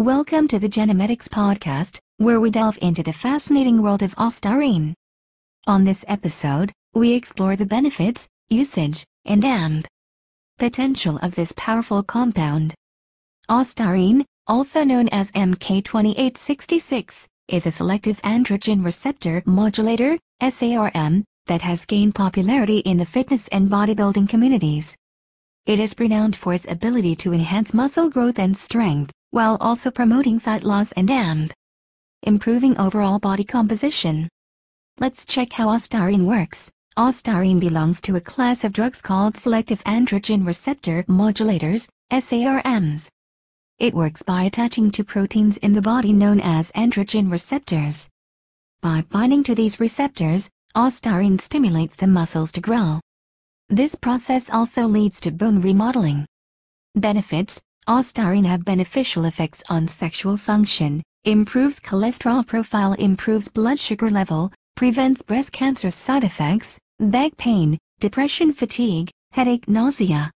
Welcome to the Genemedics podcast, where we delve into the fascinating world of ostarine. On this episode, we explore the benefits, usage, and and potential of this powerful compound. Ostarine, also known as MK2866, is a selective androgen receptor modulator, SARM, that has gained popularity in the fitness and bodybuilding communities. It is renowned for its ability to enhance muscle growth and strength, while also promoting fat loss and and improving overall body composition. Let's check how ostarine works. Ostarine belongs to a class of drugs called selective androgen receptor modulators, SARMs. It works by attaching to proteins in the body known as androgen receptors. By binding to these receptors, ostarine stimulates the muscles to grow. This process also leads to bone remodeling. Benefits Ostarine have beneficial effects on sexual function, improves cholesterol profile improves blood sugar level, prevents breast cancer side effects, back pain, depression fatigue, headache nausea,